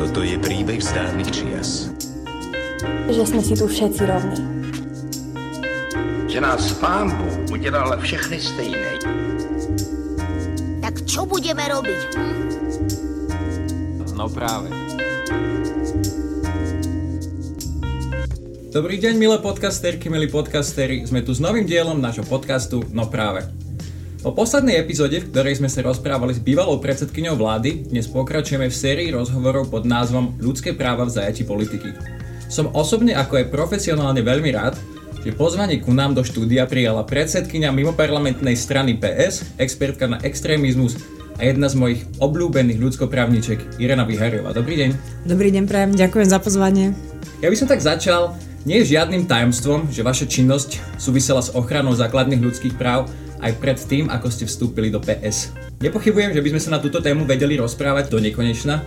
Toto je príbeh z dávnych čias. Že sme si tu všetci rovní. Že nás pán Bůh udělal všechny stejné. Tak čo budeme robiť? Hm? No práve. Dobrý deň, milé podcasterky, milí podcastery. Sme tu s novým dielom nášho podcastu No práve. Po poslednej epizóde, v ktorej sme sa rozprávali s bývalou predsedkyňou vlády, dnes pokračujeme v sérii rozhovorov pod názvom Ľudské práva v zajati politiky. Som osobne ako aj profesionálne veľmi rád, že pozvanie ku nám do štúdia prijala predsedkynia mimoparlamentnej strany PS, expertka na extrémizmus a jedna z mojich obľúbených ľudskoprávniček Irena Vyhariová. Dobrý deň. Dobrý deň, prajem, ďakujem za pozvanie. Ja by som tak začal, nie je žiadnym tajomstvom, že vaša činnosť súvisela s ochranou základných ľudských práv aj pred tým, ako ste vstúpili do PS. Nepochybujem, že by sme sa na túto tému vedeli rozprávať do nekonečna,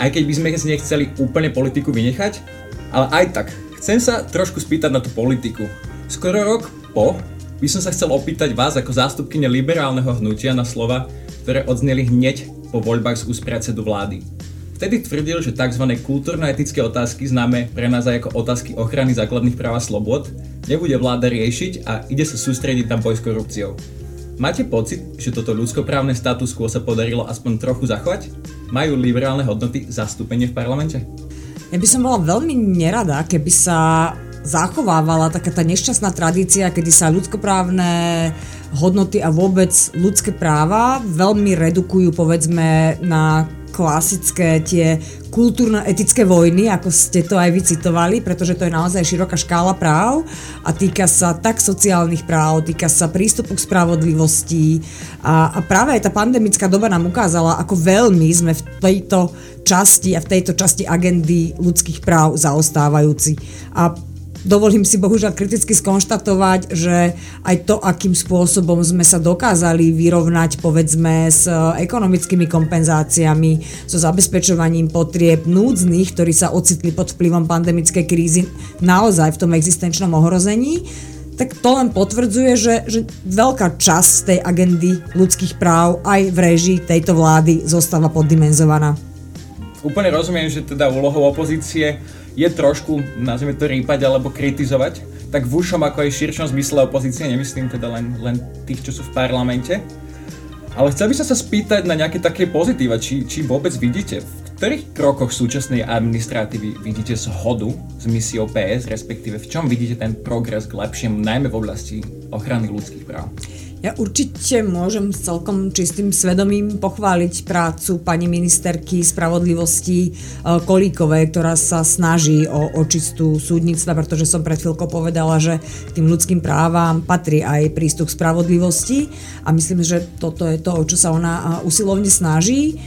aj keď by sme z nej chceli úplne politiku vynechať, ale aj tak, chcem sa trošku spýtať na tú politiku. Skoro rok po by som sa chcel opýtať vás ako zástupkyne liberálneho hnutia na slova, ktoré odzneli hneď po voľbách z úst predsedu vlády. Vtedy tvrdil, že tzv. kultúrno-etické otázky, známe pre nás aj ako otázky ochrany základných práv a slobod, nebude vláda riešiť a ide sa sústrediť na boj s korupciou. Máte pocit, že toto ľudskoprávne status quo sa podarilo aspoň trochu zachovať? Majú liberálne hodnoty zastúpenie v parlamente? Ja by som bola veľmi nerada, keby sa zachovávala taká tá nešťastná tradícia, kedy sa ľudskoprávne hodnoty a vôbec ľudské práva veľmi redukujú povedzme na klasické tie kultúrno-etické vojny, ako ste to aj vycitovali, pretože to je naozaj široká škála práv a týka sa tak sociálnych práv, týka sa prístupu k spravodlivosti a, a práve aj tá pandemická doba nám ukázala, ako veľmi sme v tejto časti a v tejto časti agendy ľudských práv zaostávajúci. A dovolím si bohužiaľ kriticky skonštatovať, že aj to, akým spôsobom sme sa dokázali vyrovnať povedzme s ekonomickými kompenzáciami, so zabezpečovaním potrieb núdznych, ktorí sa ocitli pod vplyvom pandemickej krízy naozaj v tom existenčnom ohrození, tak to len potvrdzuje, že, že veľká časť tej agendy ľudských práv aj v režii tejto vlády zostáva poddimenzovaná. Úplne rozumiem, že teda úlohou opozície je trošku, nazvime to rýpať alebo kritizovať, tak v ušom ako aj širšom zmysle opozície, nemyslím teda len, len tých, čo sú v parlamente. Ale chcel by som sa spýtať na nejaké také pozitíva, či, či vôbec vidíte, v ktorých krokoch súčasnej administratívy vidíte zhodu s misiou PS, respektíve v čom vidíte ten progres k lepšiemu, najmä v oblasti ochrany ľudských práv? Ja určite môžem s celkom čistým svedomím pochváliť prácu pani ministerky spravodlivosti e, Kolíkovej, ktorá sa snaží o očistú súdnictva, pretože som pred chvíľkou povedala, že tým ľudským právam patrí aj prístup spravodlivosti a myslím, že toto je to, o čo sa ona e, usilovne snaží.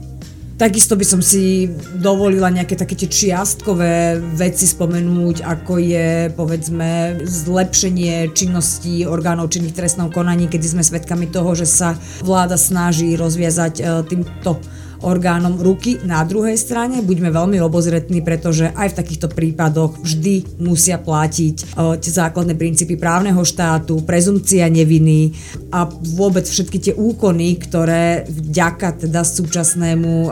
Takisto by som si dovolila nejaké také tie čiastkové veci spomenúť, ako je povedzme zlepšenie činností orgánov činných trestnom konaní, kedy sme svedkami toho, že sa vláda snaží rozviazať e, týmto orgánom ruky. Na druhej strane buďme veľmi obozretní, pretože aj v takýchto prípadoch vždy musia platiť o, tie základné princípy právneho štátu, prezumcia neviny a vôbec všetky tie úkony, ktoré vďaka teda súčasnému o,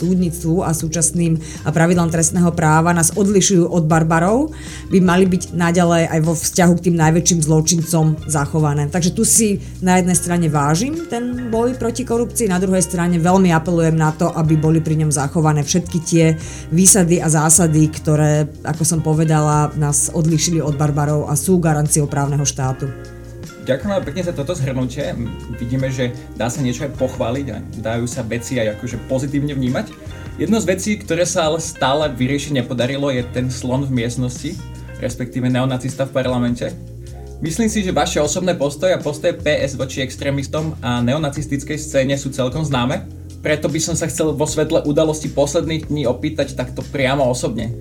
súdnictvu a súčasným pravidlám trestného práva nás odlišujú od barbarov, by mali byť naďalej aj vo vzťahu k tým najväčším zločincom zachované. Takže tu si na jednej strane vážim ten boj proti korupcii, na druhej strane veľmi apelujem apelujem na to, aby boli pri ňom zachované všetky tie výsady a zásady, ktoré, ako som povedala, nás odlišili od barbarov a sú garanciou právneho štátu. Ďakujem veľmi pekne za toto zhrnutie. Vidíme, že dá sa niečo aj pochváliť a dajú sa veci aj akože pozitívne vnímať. Jedno z vecí, ktoré sa ale stále vyriešiť nepodarilo, je ten slon v miestnosti, respektíve neonacista v parlamente. Myslím si, že vaše osobné postoje a postoje PS voči extrémistom a neonacistickej scéne sú celkom známe preto by som sa chcel vo svetle udalosti posledných dní opýtať takto priamo osobne.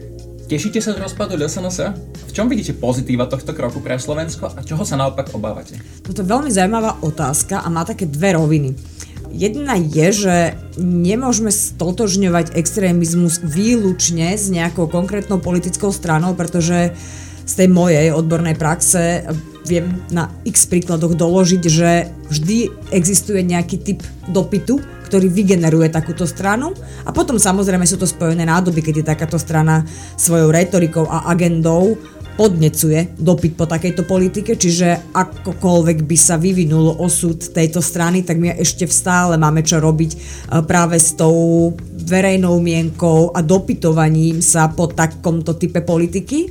Tešíte sa z rozpadu SNS? V čom vidíte pozitíva tohto kroku pre Slovensko a čoho sa naopak obávate? Toto je veľmi zaujímavá otázka a má také dve roviny. Jedna je, že nemôžeme stotožňovať extrémizmus výlučne s nejakou konkrétnou politickou stranou, pretože z tej mojej odbornej praxe viem na x príkladoch doložiť, že vždy existuje nejaký typ dopytu ktorý vygeneruje takúto stranu a potom samozrejme sú to spojené nádoby, je takáto strana svojou retorikou a agendou podnecuje dopyt po takejto politike, čiže akokoľvek by sa vyvinul osud tejto strany, tak my ešte stále máme čo robiť e, práve s tou verejnou mienkou a dopytovaním sa po takomto type politiky.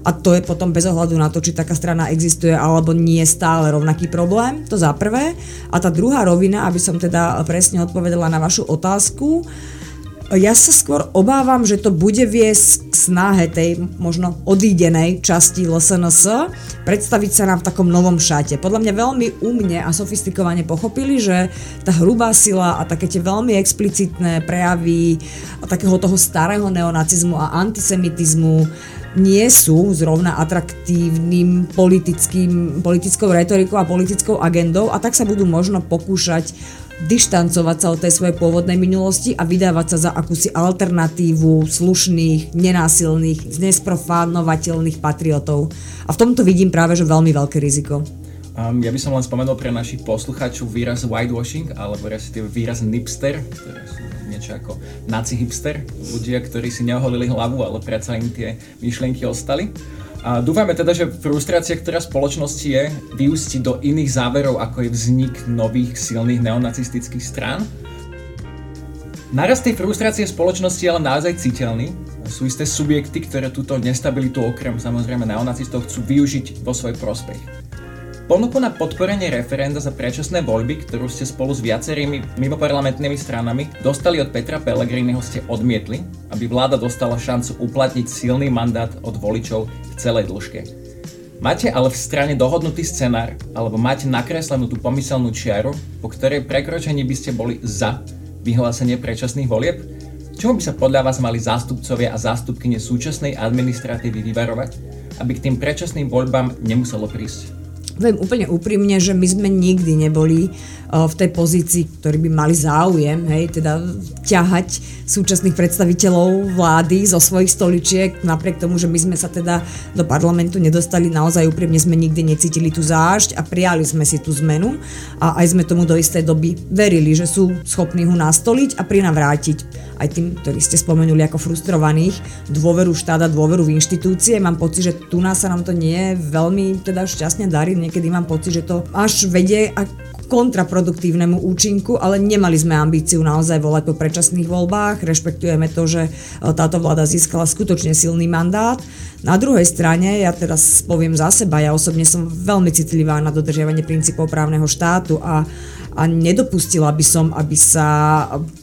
A to je potom bez ohľadu na to, či taká strana existuje alebo nie stále rovnaký problém, to za prvé. A tá druhá rovina, aby som teda presne odpovedala na vašu otázku, ja sa skôr obávam, že to bude viesť k snahe tej možno odídenej časti LSNS predstaviť sa nám v takom novom šate. Podľa mňa veľmi umne a sofistikovane pochopili, že tá hrubá sila a také tie veľmi explicitné prejavy takého toho starého neonacizmu a antisemitizmu nie sú zrovna atraktívnym politickým, politickou retorikou a politickou agendou a tak sa budú možno pokúšať dištancovať sa od tej svojej pôvodnej minulosti a vydávať sa za akúsi alternatívu slušných, nenásilných, nesprofánovateľných patriotov. A v tomto vidím práve, že veľmi veľké riziko. Um, ja by som len spomenul pre našich poslucháčov výraz whitewashing, alebo respektíve výraz nipster, ktoré sú niečo ako naci hipster, ľudia, ktorí si neoholili hlavu, ale predsa im tie myšlienky ostali. A dúfame teda, že frustrácia, ktorá v spoločnosti je, vyústi do iných záverov, ako je vznik nových silných neonacistických strán. Narast tej frustrácie v spoločnosti je ale naozaj citeľný. Sú isté subjekty, ktoré túto nestabilitu okrem samozrejme neonacistov chcú využiť vo svoj prospech. Ponuku na podporenie referenda za predčasné voľby, ktorú ste spolu s viacerými mimoparlamentnými stranami dostali od Petra Pellegriniho ste odmietli, aby vláda dostala šancu uplatniť silný mandát od voličov v celej dĺžke. Máte ale v strane dohodnutý scenár, alebo máte nakreslenú tú pomyselnú čiaru, po ktorej prekročení by ste boli za vyhlásenie predčasných volieb? Čomu by sa podľa vás mali zástupcovia a zástupkyne súčasnej administratívy vyvarovať, aby k tým predčasným voľbám nemuselo prísť? Viem úplne úprimne, že my sme nikdy neboli uh, v tej pozícii, ktorí by mali záujem, hej, teda ťahať súčasných predstaviteľov vlády zo svojich stoličiek, napriek tomu, že my sme sa teda do parlamentu nedostali, naozaj úprimne sme nikdy necítili tú zášť a prijali sme si tú zmenu a aj sme tomu do istej doby verili, že sú schopní ho nastoliť a prinavrátiť aj tým, ktorí ste spomenuli ako frustrovaných, dôveru štáda, dôveru v inštitúcie. Mám pocit, že tu nás sa nám to nie veľmi teda šťastne darí. Niekedy mám pocit, že to až vedie a kontraproduktívnemu účinku, ale nemali sme ambíciu naozaj volať po predčasných voľbách. Rešpektujeme to, že e, táto vláda získala skutočne silný mandát. Na druhej strane, ja teraz poviem za seba, ja osobne som veľmi citlivá na dodržiavanie princípov právneho štátu a a nedopustila by som, aby sa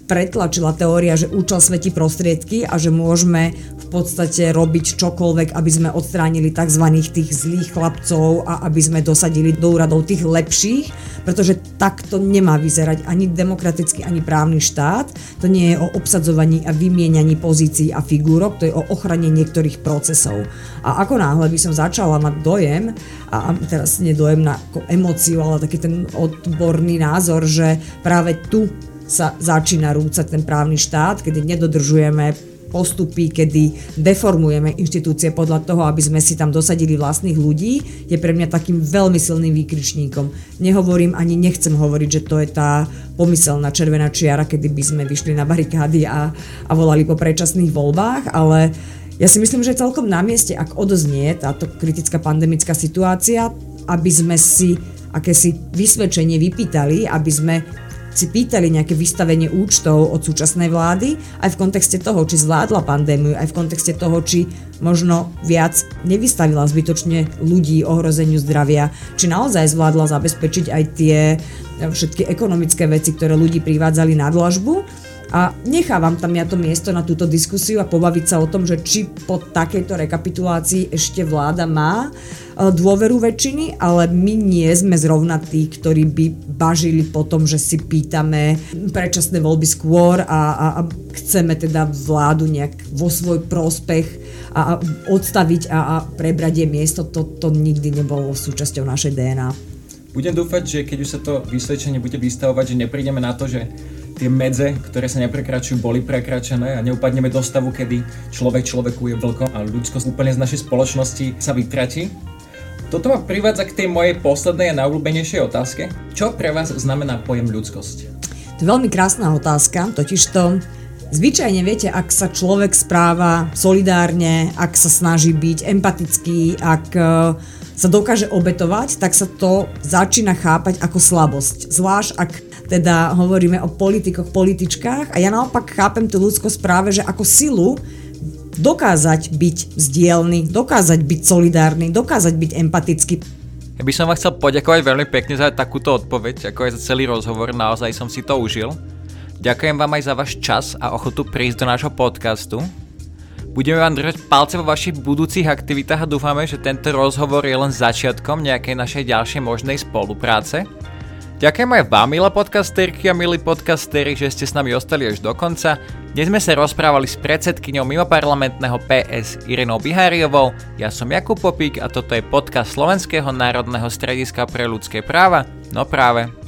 pretlačila teória, že účel svetí prostriedky a že môžeme v podstate robiť čokoľvek, aby sme odstránili tzv. tých zlých chlapcov a aby sme dosadili do úradov tých lepších, pretože takto nemá vyzerať ani demokratický, ani právny štát. To nie je o obsadzovaní a vymienianí pozícií a figúrok, to je o ochrane niektorých procesov. A ako náhle by som začala mať dojem, a teraz nie dojem na emóciu, ale taký ten odborný názor, že práve tu sa začína rúcať ten právny štát, kedy nedodržujeme postupy, kedy deformujeme inštitúcie podľa toho, aby sme si tam dosadili vlastných ľudí, je pre mňa takým veľmi silným výkričníkom. Nehovorím ani nechcem hovoriť, že to je tá pomyselná červená čiara, kedy by sme vyšli na barikády a, a volali po predčasných voľbách, ale ja si myslím, že je celkom na mieste, ak odoznie táto kritická pandemická situácia, aby sme si akési vysvedčenie vypýtali, aby sme si pýtali nejaké vystavenie účtov od súčasnej vlády, aj v kontexte toho, či zvládla pandémiu, aj v kontexte toho, či možno viac nevystavila zbytočne ľudí ohrozeniu zdravia, či naozaj zvládla zabezpečiť aj tie všetky ekonomické veci, ktoré ľudí privádzali na dlažbu. A nechávam tam ja to miesto na túto diskusiu a pobaviť sa o tom, že či po takejto rekapitulácii ešte vláda má E, dôveru väčšiny, ale my nie sme zrovna tí, ktorí by bažili po tom, že si pýtame predčasné voľby skôr a, a, a chceme teda vládu nejak vo svoj prospech a, a odstaviť a, a prebrať jej miesto. To, to nikdy nebolo súčasťou našej DNA. Budem dúfať, že keď už sa to vysvedčenie bude vystavovať, že neprídeme na to, že tie medze, ktoré sa neprekračujú, boli prekračené a neupadneme do stavu, kedy človek človeku je vlkom a ľudskosť úplne z našej spoločnosti sa vytratí toto ma privádza k tej mojej poslednej a najobľúbenejšej otázke. Čo pre vás znamená pojem ľudskosť? To je veľmi krásna otázka, totižto Zvyčajne viete, ak sa človek správa solidárne, ak sa snaží byť empatický, ak e, sa dokáže obetovať, tak sa to začína chápať ako slabosť. Zvlášť ak teda hovoríme o politikoch, političkách a ja naopak chápem tú ľudskosť práve, že ako silu dokázať byť vzdielny, dokázať byť solidárny, dokázať byť empatický. Ja by som vám chcel poďakovať veľmi pekne za takúto odpoveď, ako aj za celý rozhovor, naozaj som si to užil. Ďakujem vám aj za váš čas a ochotu prísť do nášho podcastu. Budeme vám držať palce vo vašich budúcich aktivitách a dúfame, že tento rozhovor je len začiatkom nejakej našej ďalšej možnej spolupráce. Ďakujem aj vám, milé podcasterky a milí podcastery, že ste s nami ostali až do konca. Dnes sme sa rozprávali s predsedkyňou mimoparlamentného PS Irinou Biháriovou, ja som Jakub Popík a toto je podcast Slovenského národného strediska pre ľudské práva, no práve.